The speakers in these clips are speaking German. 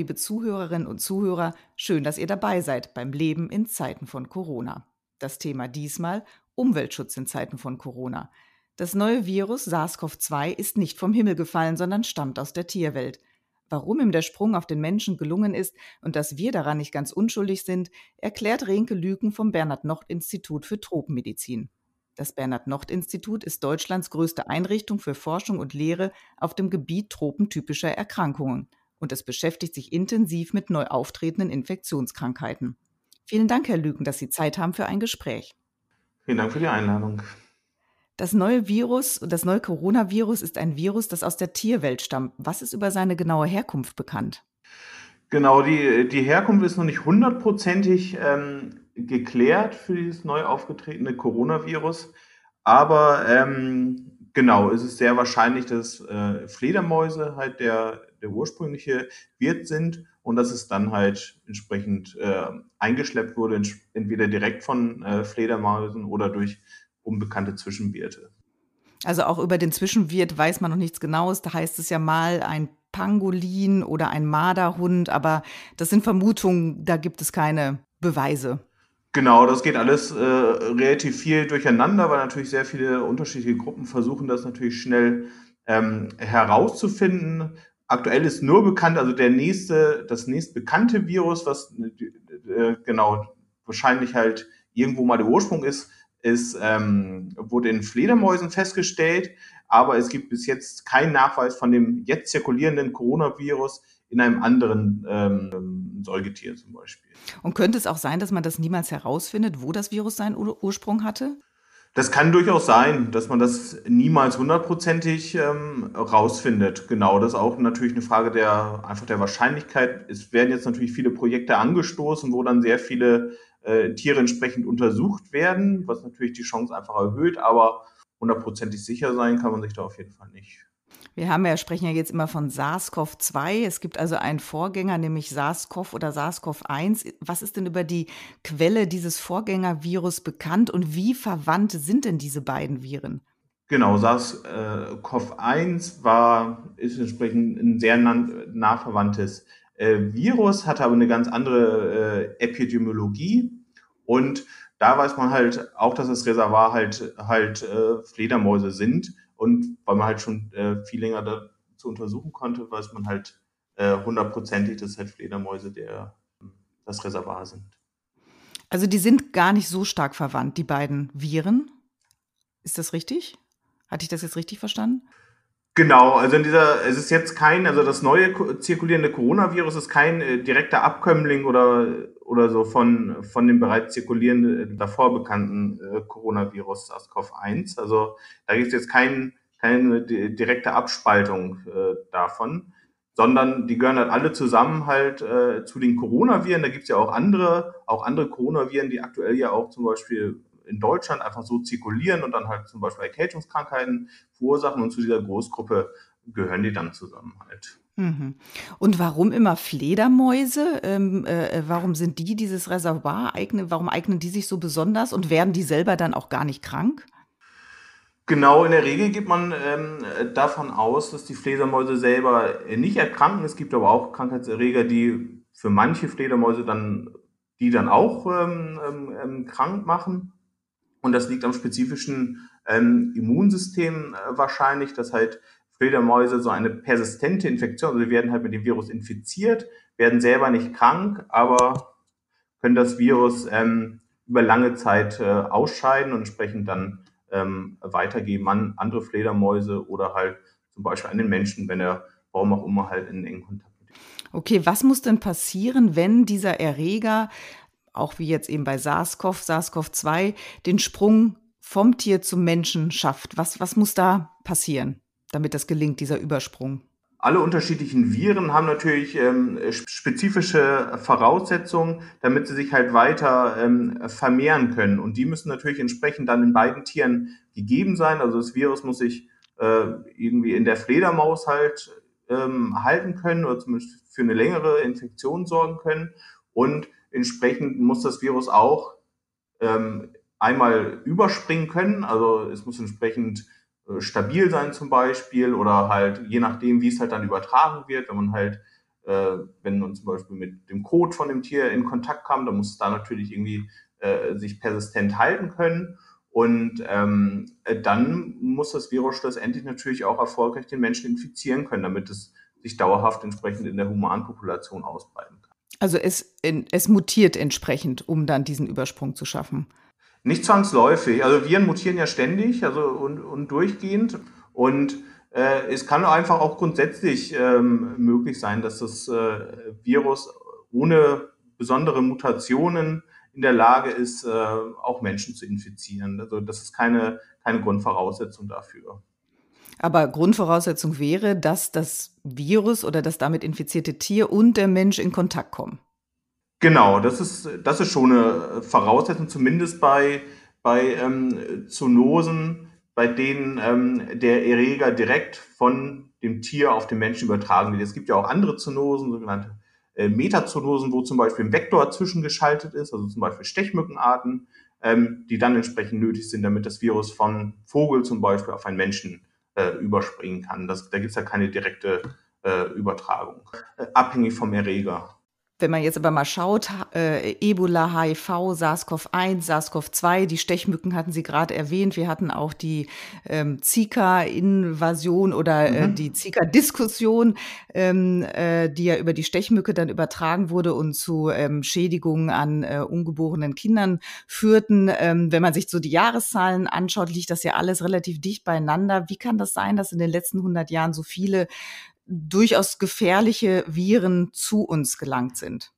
liebe Zuhörerinnen und Zuhörer. Schön, dass ihr dabei seid beim Leben in Zeiten von Corona. Das Thema diesmal Umweltschutz in Zeiten von Corona. Das neue Virus SARS-CoV-2 ist nicht vom Himmel gefallen, sondern stammt aus der Tierwelt. Warum ihm der Sprung auf den Menschen gelungen ist und dass wir daran nicht ganz unschuldig sind, erklärt Renke Lüken vom Bernhard-Nocht-Institut für Tropenmedizin. Das Bernhard-Nocht-Institut ist Deutschlands größte Einrichtung für Forschung und Lehre auf dem Gebiet tropentypischer Erkrankungen und es beschäftigt sich intensiv mit neu auftretenden Infektionskrankheiten. Vielen Dank, Herr Lüken, dass Sie Zeit haben für ein Gespräch. Vielen Dank für die Einladung. Das neue Virus, das neue Coronavirus ist ein Virus, das aus der Tierwelt stammt. Was ist über seine genaue Herkunft bekannt? Genau, die, die Herkunft ist noch nicht hundertprozentig ähm, geklärt für dieses neu aufgetretene Coronavirus. Aber ähm, genau, es ist sehr wahrscheinlich, dass äh, Fledermäuse halt der, der ursprüngliche Wirt sind und dass es dann halt entsprechend äh, eingeschleppt wurde, entweder direkt von äh, Fledermäusen oder durch unbekannte Zwischenwirte. Also auch über den Zwischenwirt weiß man noch nichts Genaues. Da heißt es ja mal ein Pangolin oder ein Marderhund, aber das sind Vermutungen, da gibt es keine Beweise. Genau, das geht alles äh, relativ viel durcheinander, weil natürlich sehr viele unterschiedliche Gruppen versuchen, das natürlich schnell ähm, herauszufinden. Aktuell ist nur bekannt, also der nächste, das nächst bekannte Virus, was äh, genau wahrscheinlich halt irgendwo mal der Ursprung ist, ist ähm, wurde in Fledermäusen festgestellt, aber es gibt bis jetzt keinen Nachweis von dem jetzt zirkulierenden Coronavirus in einem anderen ähm, Säugetier zum Beispiel. Und könnte es auch sein, dass man das niemals herausfindet, wo das Virus seinen Ur Ursprung hatte? Das kann durchaus sein, dass man das niemals hundertprozentig ähm, rausfindet. Genau, das ist auch natürlich eine Frage der einfach der Wahrscheinlichkeit. Es werden jetzt natürlich viele Projekte angestoßen, wo dann sehr viele äh, Tiere entsprechend untersucht werden, was natürlich die Chance einfach erhöht, aber hundertprozentig sicher sein kann man sich da auf jeden Fall nicht. Wir haben ja, sprechen ja jetzt immer von SARS-CoV-2. Es gibt also einen Vorgänger, nämlich SARS-CoV oder SARS-CoV-1. Was ist denn über die Quelle dieses Vorgängervirus bekannt und wie verwandt sind denn diese beiden Viren? Genau, SARS-CoV-1 war, ist entsprechend ein sehr nah verwandtes äh, Virus, hatte aber eine ganz andere äh, Epidemiologie und da weiß man halt auch, dass das Reservoir halt, halt äh, Fledermäuse sind und weil man halt schon äh, viel länger dazu untersuchen konnte, weiß man halt äh, hundertprozentig, dass halt Fledermäuse der, das Reservoir sind. Also die sind gar nicht so stark verwandt, die beiden Viren. Ist das richtig? Hatte ich das jetzt richtig verstanden? Genau, also in dieser, es ist jetzt kein, also das neue zirkulierende Coronavirus ist kein äh, direkter Abkömmling oder, oder so von, von dem bereits zirkulierenden, äh, davor bekannten äh, Coronavirus SARS-CoV-1. Also da gibt es jetzt kein, keine direkte Abspaltung äh, davon, sondern die gehören halt alle zusammen halt äh, zu den Coronaviren. Da gibt es ja auch andere, auch andere Coronaviren, die aktuell ja auch zum Beispiel in Deutschland einfach so zirkulieren und dann halt zum Beispiel Erkältungskrankheiten verursachen und zu dieser Großgruppe gehören die dann zusammen halt. Mhm. Und warum immer Fledermäuse? Ähm, äh, warum sind die dieses Reservoir eignen? Warum eignen die sich so besonders und werden die selber dann auch gar nicht krank? Genau, in der Regel geht man ähm, davon aus, dass die Fledermäuse selber nicht erkranken. Es gibt aber auch Krankheitserreger, die für manche Fledermäuse dann, die dann auch ähm, ähm, ähm krank machen. Und das liegt am spezifischen ähm, Immunsystem äh, wahrscheinlich, dass halt Fledermäuse so eine persistente Infektion, also sie werden halt mit dem Virus infiziert, werden selber nicht krank, aber können das Virus ähm, über lange Zeit äh, ausscheiden und entsprechend dann ähm, weitergeben an andere Fledermäuse oder halt zum Beispiel an den Menschen, wenn er warum auch immer halt in engen Kontakt mit Okay, was muss denn passieren, wenn dieser Erreger auch wie jetzt eben bei SARS-CoV, SARS-CoV-2, den Sprung vom Tier zum Menschen schafft? Was, was muss da passieren, damit das gelingt, dieser Übersprung? Alle unterschiedlichen Viren haben natürlich ähm, spezifische Voraussetzungen, damit sie sich halt weiter ähm, vermehren können. Und die müssen natürlich entsprechend dann in beiden Tieren gegeben sein. Also das Virus muss sich äh, irgendwie in der Fledermaus halt ähm, halten können oder zumindest für eine längere Infektion sorgen können. Und Entsprechend muss das Virus auch ähm, einmal überspringen können. Also es muss entsprechend äh, stabil sein zum Beispiel oder halt je nachdem, wie es halt dann übertragen wird, wenn man halt äh, wenn man zum Beispiel mit dem Kot von dem Tier in Kontakt kam, dann muss es da natürlich irgendwie äh, sich persistent halten können. Und ähm, dann muss das Virus schlussendlich natürlich auch erfolgreich den Menschen infizieren können, damit es sich dauerhaft entsprechend in der Humanpopulation ausbreiten kann. Also es, es mutiert entsprechend, um dann diesen Übersprung zu schaffen. Nicht zwangsläufig. Also Viren mutieren ja ständig also und, und durchgehend. Und äh, es kann einfach auch grundsätzlich ähm, möglich sein, dass das äh, Virus ohne besondere Mutationen in der Lage ist, äh, auch Menschen zu infizieren. Also das ist keine, keine Grundvoraussetzung dafür. Aber Grundvoraussetzung wäre, dass das Virus oder das damit infizierte Tier und der Mensch in Kontakt kommen. Genau, das ist, das ist schon eine Voraussetzung, zumindest bei, bei ähm, Zoonosen, bei denen ähm, der Erreger direkt von dem Tier auf den Menschen übertragen wird. Es gibt ja auch andere Zoonosen, sogenannte äh, Metazoonosen, wo zum Beispiel ein Vektor zwischengeschaltet ist, also zum Beispiel Stechmückenarten, ähm, die dann entsprechend nötig sind, damit das Virus von Vogel zum Beispiel auf einen Menschen äh, überspringen kann. Das, da gibt es ja keine direkte äh, Übertragung, äh, abhängig vom Erreger. Wenn man jetzt aber mal schaut, äh, Ebola, HIV, SARS-CoV-1, SARS-CoV-2, die Stechmücken hatten Sie gerade erwähnt. Wir hatten auch die ähm, Zika-Invasion oder äh, mhm. die Zika-Diskussion, ähm, äh, die ja über die Stechmücke dann übertragen wurde und zu ähm, Schädigungen an äh, ungeborenen Kindern führten. Ähm, wenn man sich so die Jahreszahlen anschaut, liegt das ja alles relativ dicht beieinander. Wie kann das sein, dass in den letzten 100 Jahren so viele durchaus gefährliche Viren zu uns gelangt sind.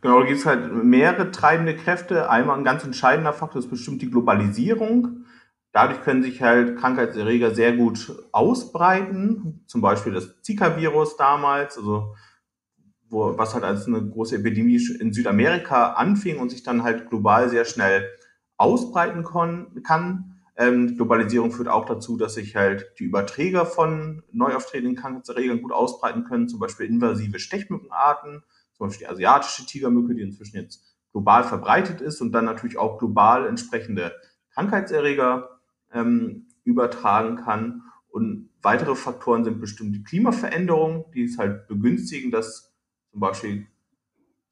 Genau, da gibt es halt mehrere treibende Kräfte. Einmal ein ganz entscheidender Faktor ist bestimmt die Globalisierung. Dadurch können sich halt Krankheitserreger sehr gut ausbreiten. Zum Beispiel das Zika-Virus damals, also wo, was halt als eine große Epidemie in Südamerika anfing und sich dann halt global sehr schnell ausbreiten kann. Ähm, Globalisierung führt auch dazu, dass sich halt die Überträger von neu auftretenden Krankheitserregern gut ausbreiten können, zum Beispiel invasive Stechmückenarten, zum Beispiel die asiatische Tigermücke, die inzwischen jetzt global verbreitet ist und dann natürlich auch global entsprechende Krankheitserreger ähm, übertragen kann. Und weitere Faktoren sind bestimmt die Klimaveränderung, die es halt begünstigen, dass zum Beispiel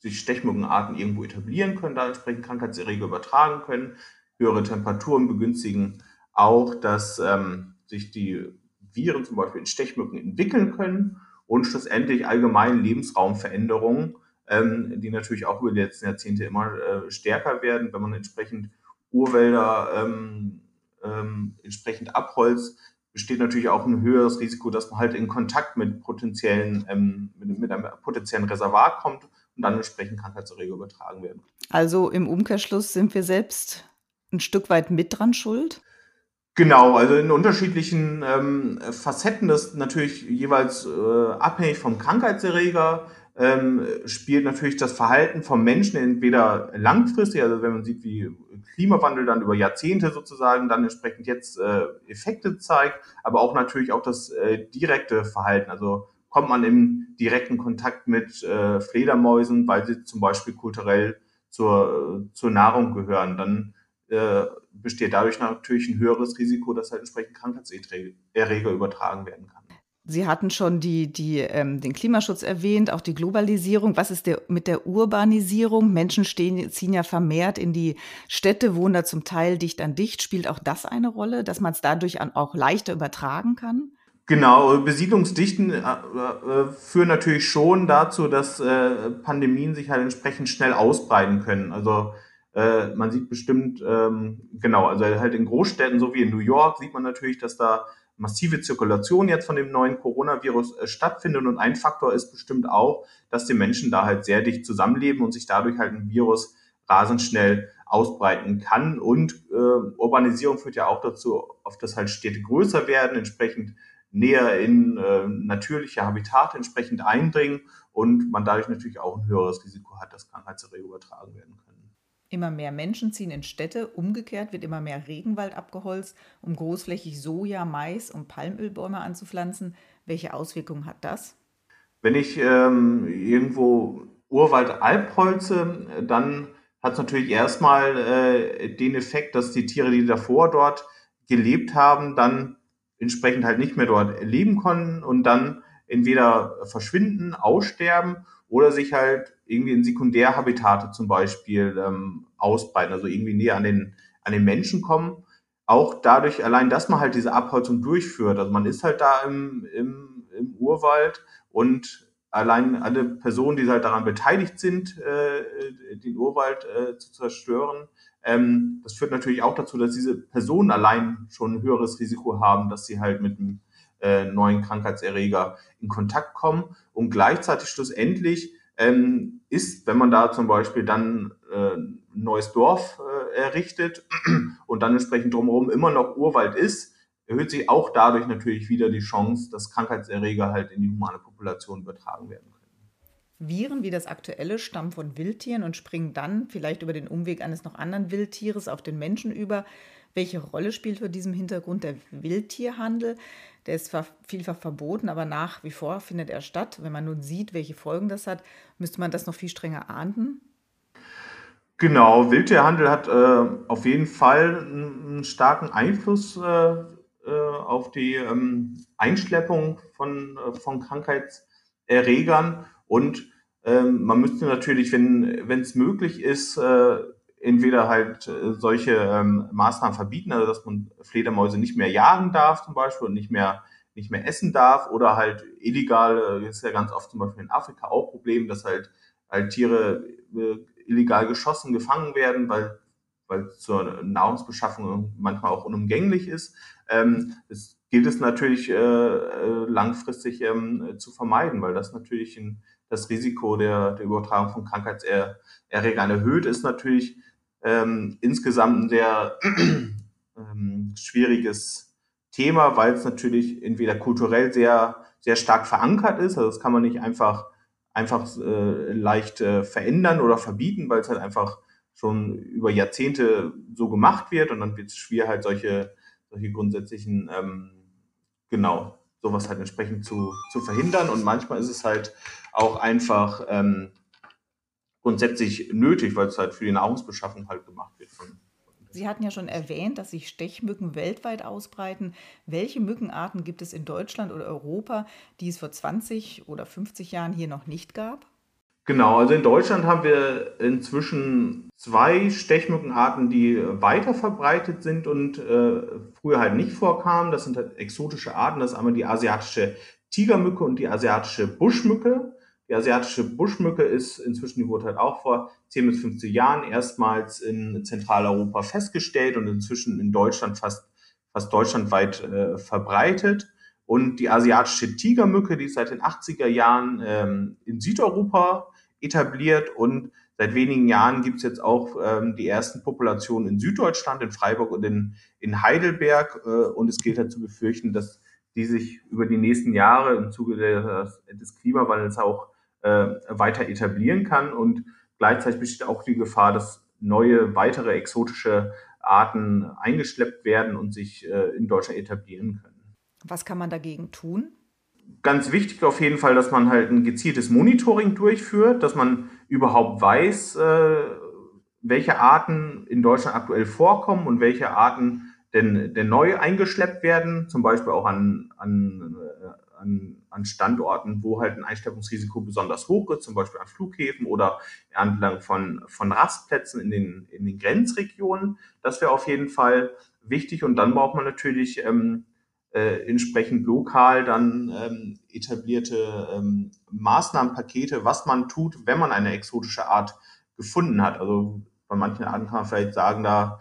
sich Stechmückenarten irgendwo etablieren können, da entsprechend Krankheitserreger übertragen können höhere Temperaturen begünstigen auch, dass ähm, sich die Viren zum Beispiel in Stechmücken entwickeln können und schlussendlich allgemein Lebensraumveränderungen, ähm, die natürlich auch über die letzten Jahrzehnte immer äh, stärker werden, wenn man entsprechend Urwälder ähm, ähm, entsprechend abholzt, besteht natürlich auch ein höheres Risiko, dass man halt in Kontakt mit potenziellen, ähm, mit, mit einem potenziellen Reservat kommt und dann entsprechend Krankheitserreger übertragen werden. Also im Umkehrschluss sind wir selbst ein Stück weit mit dran schuld? Genau, also in unterschiedlichen ähm, Facetten, das natürlich jeweils äh, abhängig vom Krankheitserreger, ähm, spielt natürlich das Verhalten vom Menschen entweder langfristig, also wenn man sieht, wie Klimawandel dann über Jahrzehnte sozusagen dann entsprechend jetzt äh, Effekte zeigt, aber auch natürlich auch das äh, direkte Verhalten. Also kommt man im direkten Kontakt mit äh, Fledermäusen, weil sie zum Beispiel kulturell zur, zur Nahrung gehören, dann äh, besteht dadurch natürlich ein höheres Risiko, dass halt entsprechend Krankheitserreger übertragen werden kann. Sie hatten schon die, die, ähm, den Klimaschutz erwähnt, auch die Globalisierung. Was ist der, mit der Urbanisierung? Menschen stehen, ziehen ja vermehrt in die Städte, wohnen da zum Teil dicht an dicht. Spielt auch das eine Rolle, dass man es dadurch auch leichter übertragen kann? Genau, Besiedlungsdichten äh, äh, führen natürlich schon dazu, dass äh, Pandemien sich halt entsprechend schnell ausbreiten können. Also äh, man sieht bestimmt, ähm, genau, also halt in Großstädten, so wie in New York, sieht man natürlich, dass da massive Zirkulation jetzt von dem neuen Coronavirus äh, stattfindet. Und ein Faktor ist bestimmt auch, dass die Menschen da halt sehr dicht zusammenleben und sich dadurch halt ein Virus rasend schnell ausbreiten kann. Und äh, Urbanisierung führt ja auch dazu, oft dass halt Städte größer werden, entsprechend näher in äh, natürliche Habitate entsprechend eindringen und man dadurch natürlich auch ein höheres Risiko hat, dass Krankheitserreger übertragen werden können. Immer mehr Menschen ziehen in Städte, umgekehrt wird immer mehr Regenwald abgeholzt, um großflächig Soja, Mais und Palmölbäume anzupflanzen. Welche Auswirkungen hat das? Wenn ich ähm, irgendwo Urwald Albholze, dann hat es natürlich erstmal äh, den Effekt, dass die Tiere, die davor dort gelebt haben, dann entsprechend halt nicht mehr dort leben konnten und dann entweder verschwinden, aussterben oder sich halt irgendwie in Sekundärhabitate zum Beispiel ähm, ausbreiten, also irgendwie näher an den, an den Menschen kommen. Auch dadurch, allein, dass man halt diese Abholzung durchführt. Also man ist halt da im, im, im Urwald und allein alle Personen, die halt daran beteiligt sind, äh, den Urwald äh, zu zerstören, ähm, das führt natürlich auch dazu, dass diese Personen allein schon ein höheres Risiko haben, dass sie halt mit einem äh, neuen Krankheitserreger in Kontakt kommen. Und gleichzeitig schlussendlich ähm, ist, wenn man da zum Beispiel dann äh, ein neues Dorf äh, errichtet und dann entsprechend drumherum immer noch Urwald ist, erhöht sich auch dadurch natürlich wieder die Chance, dass Krankheitserreger halt in die humane Population übertragen werden können. Viren wie das aktuelle stammen von Wildtieren und springen dann vielleicht über den Umweg eines noch anderen Wildtieres auf den Menschen über. Welche Rolle spielt vor diesem Hintergrund der Wildtierhandel? Der ist zwar vielfach verboten, aber nach wie vor findet er statt. Wenn man nun sieht, welche Folgen das hat, müsste man das noch viel strenger ahnden. Genau, Wildtierhandel hat äh, auf jeden Fall einen starken Einfluss äh, äh, auf die ähm, Einschleppung von, äh, von Krankheitserregern und ähm, man müsste natürlich, wenn es möglich ist, äh, entweder halt äh, solche ähm, Maßnahmen verbieten, also dass man Fledermäuse nicht mehr jagen darf zum Beispiel und nicht mehr nicht mehr essen darf oder halt illegal, das ist ja ganz oft zum Beispiel in Afrika auch Problem, dass halt, halt Tiere äh, illegal geschossen, gefangen werden, weil weil zur Nahrungsbeschaffung manchmal auch unumgänglich ist. Ähm, es gilt es natürlich äh, äh, langfristig ähm, zu vermeiden, weil das natürlich ein, das Risiko der, der Übertragung von Krankheitserregern erhöht, ist natürlich ähm, insgesamt ein sehr ähm, schwieriges Thema, weil es natürlich entweder kulturell sehr, sehr stark verankert ist, also das kann man nicht einfach, einfach äh, leicht äh, verändern oder verbieten, weil es halt einfach schon über Jahrzehnte so gemacht wird und dann wird es schwer, halt solche, solche grundsätzlichen, ähm, genau, sowas halt entsprechend zu, zu verhindern. Und manchmal ist es halt auch einfach ähm, grundsätzlich nötig, weil es halt für die Nahrungsbeschaffung halt gemacht wird. Sie hatten ja schon erwähnt, dass sich Stechmücken weltweit ausbreiten. Welche Mückenarten gibt es in Deutschland oder Europa, die es vor 20 oder 50 Jahren hier noch nicht gab? Genau, also in Deutschland haben wir inzwischen zwei Stechmückenarten, die weiter verbreitet sind und äh, früher halt nicht vorkamen. Das sind halt exotische Arten. Das ist einmal die asiatische Tigermücke und die asiatische Buschmücke. Die asiatische Buschmücke ist inzwischen, die wurde halt auch vor 10 bis 15 Jahren erstmals in Zentraleuropa festgestellt und inzwischen in Deutschland fast, fast deutschlandweit äh, verbreitet. Und die asiatische Tigermücke, die ist seit den 80er Jahren ähm, in Südeuropa etabliert und seit wenigen Jahren gibt es jetzt auch ähm, die ersten Populationen in Süddeutschland, in Freiburg und in, in Heidelberg. Äh, und es gilt halt zu befürchten, dass die sich über die nächsten Jahre im Zuge des, des Klimawandels auch äh, weiter etablieren kann. Und gleichzeitig besteht auch die Gefahr, dass neue, weitere exotische Arten eingeschleppt werden und sich äh, in Deutschland etablieren können. Was kann man dagegen tun? ganz wichtig auf jeden Fall, dass man halt ein gezieltes Monitoring durchführt, dass man überhaupt weiß, äh, welche Arten in Deutschland aktuell vorkommen und welche Arten denn, denn neu eingeschleppt werden, zum Beispiel auch an, an, äh, an, an Standorten, wo halt ein Einschleppungsrisiko besonders hoch ist, zum Beispiel an Flughäfen oder entlang von, von Rastplätzen in den, in den Grenzregionen. Das wäre auf jeden Fall wichtig und dann braucht man natürlich ähm, äh, entsprechend lokal dann ähm, etablierte ähm, Maßnahmenpakete, was man tut, wenn man eine exotische Art gefunden hat. Also bei manchen Arten kann man vielleicht sagen, da,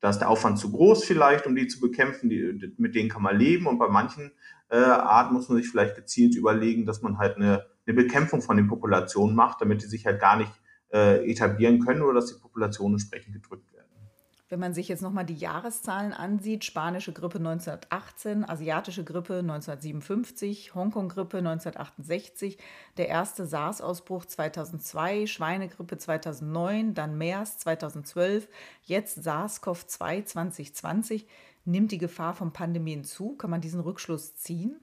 da ist der Aufwand zu groß vielleicht, um die zu bekämpfen, die, mit denen kann man leben. Und bei manchen äh, Arten muss man sich vielleicht gezielt überlegen, dass man halt eine, eine Bekämpfung von den Populationen macht, damit die sich halt gar nicht äh, etablieren können oder dass die Populationen entsprechend gedrückt werden. Wenn man sich jetzt nochmal die Jahreszahlen ansieht, spanische Grippe 1918, asiatische Grippe 1957, Hongkong-Grippe 1968, der erste SARS-Ausbruch 2002, Schweinegrippe 2009, dann MERS 2012, jetzt SARS-CoV-2 2020, nimmt die Gefahr von Pandemien zu? Kann man diesen Rückschluss ziehen?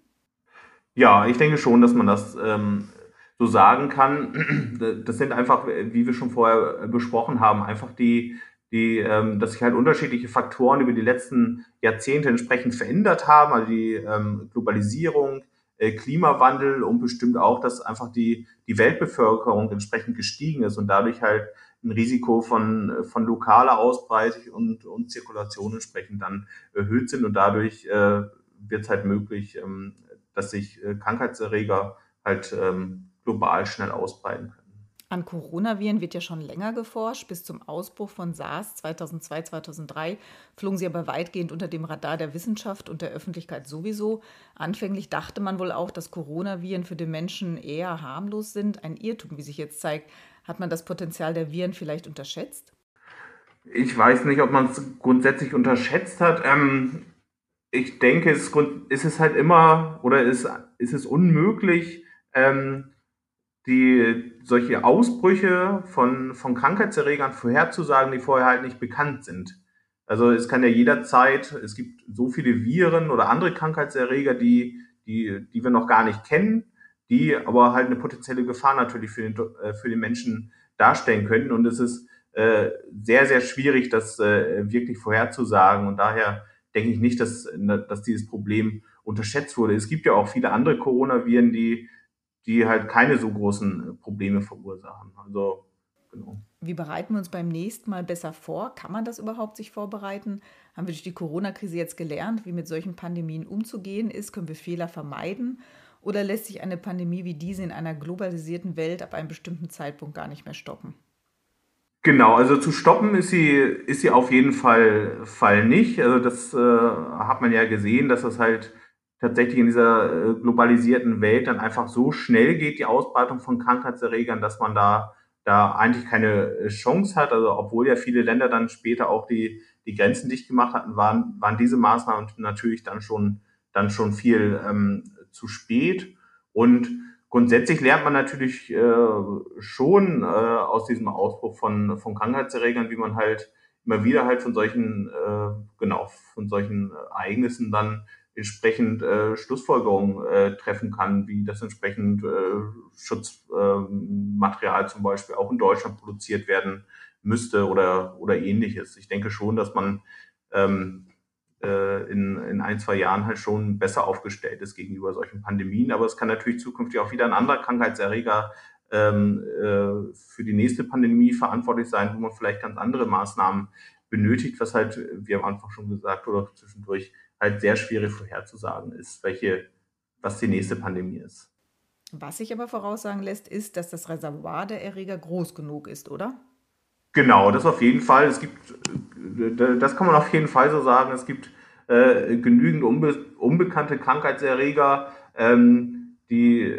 Ja, ich denke schon, dass man das ähm, so sagen kann. Das sind einfach, wie wir schon vorher besprochen haben, einfach die die, ähm, dass sich halt unterschiedliche Faktoren über die letzten Jahrzehnte entsprechend verändert haben, also die ähm, Globalisierung, Klimawandel und bestimmt auch, dass einfach die, die Weltbevölkerung entsprechend gestiegen ist und dadurch halt ein Risiko von, von lokaler Ausbreitung und, und Zirkulation entsprechend dann erhöht sind und dadurch äh, wird es halt möglich, ähm, dass sich äh, Krankheitserreger halt ähm, global schnell ausbreiten können. An Coronaviren wird ja schon länger geforscht. Bis zum Ausbruch von SARS 2002, 2003 flogen sie aber weitgehend unter dem Radar der Wissenschaft und der Öffentlichkeit sowieso. Anfänglich dachte man wohl auch, dass Coronaviren für den Menschen eher harmlos sind. Ein Irrtum, wie sich jetzt zeigt. Hat man das Potenzial der Viren vielleicht unterschätzt? Ich weiß nicht, ob man es grundsätzlich unterschätzt hat. Ähm, ich denke, es ist halt immer oder ist, ist es unmöglich, ähm, die solche Ausbrüche von, von Krankheitserregern vorherzusagen, die vorher halt nicht bekannt sind. Also es kann ja jederzeit, es gibt so viele Viren oder andere Krankheitserreger, die, die, die wir noch gar nicht kennen, die aber halt eine potenzielle Gefahr natürlich für den, äh, für den Menschen darstellen könnten. Und es ist äh, sehr, sehr schwierig, das äh, wirklich vorherzusagen. Und daher denke ich nicht, dass, dass dieses Problem unterschätzt wurde. Es gibt ja auch viele andere Coronaviren, die, die halt keine so großen Probleme verursachen. Also, genau. Wie bereiten wir uns beim nächsten Mal besser vor? Kann man das überhaupt sich vorbereiten? Haben wir durch die Corona-Krise jetzt gelernt, wie mit solchen Pandemien umzugehen ist? Können wir Fehler vermeiden? Oder lässt sich eine Pandemie wie diese in einer globalisierten Welt ab einem bestimmten Zeitpunkt gar nicht mehr stoppen? Genau, also zu stoppen ist sie, ist sie auf jeden Fall, Fall nicht. Also das äh, hat man ja gesehen, dass das halt tatsächlich in dieser äh, globalisierten Welt dann einfach so schnell geht, die Ausbreitung von Krankheitserregern, dass man da, da eigentlich keine Chance hat. Also obwohl ja viele Länder dann später auch die, die Grenzen dicht gemacht hatten, waren, waren diese Maßnahmen natürlich dann schon, dann schon viel ähm, zu spät. Und grundsätzlich lernt man natürlich äh, schon äh, aus diesem Ausbruch von, von Krankheitserregern, wie man halt immer wieder halt von solchen, äh, genau, von solchen Ereignissen dann entsprechend äh, Schlussfolgerungen äh, treffen kann, wie das entsprechend äh, Schutzmaterial zum Beispiel auch in Deutschland produziert werden müsste oder, oder ähnliches. Ich denke schon, dass man ähm, äh, in, in ein, zwei Jahren halt schon besser aufgestellt ist gegenüber solchen Pandemien. Aber es kann natürlich zukünftig auch wieder ein anderer Krankheitserreger ähm, äh, für die nächste Pandemie verantwortlich sein, wo man vielleicht ganz andere Maßnahmen benötigt, was halt, wie am Anfang schon gesagt oder zwischendurch, halt sehr schwierig vorherzusagen ist, welche, was die nächste Pandemie ist. Was sich aber voraussagen lässt, ist, dass das Reservoir der Erreger groß genug ist, oder? Genau, das auf jeden Fall. Es gibt, das kann man auf jeden Fall so sagen. Es gibt äh, genügend unbe unbekannte Krankheitserreger, ähm, die,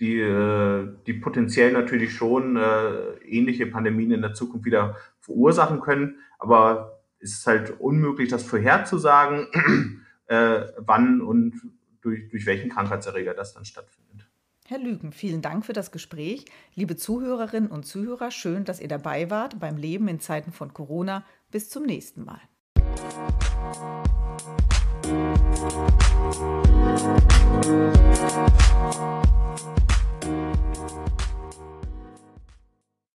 die, äh, die potenziell natürlich schon äh, ähnliche Pandemien in der Zukunft wieder verursachen können. Aber es ist halt unmöglich, das vorherzusagen, äh, wann und durch, durch welchen Krankheitserreger das dann stattfindet. Herr Lügen, vielen Dank für das Gespräch. Liebe Zuhörerinnen und Zuhörer, schön, dass ihr dabei wart beim Leben in Zeiten von Corona. Bis zum nächsten Mal.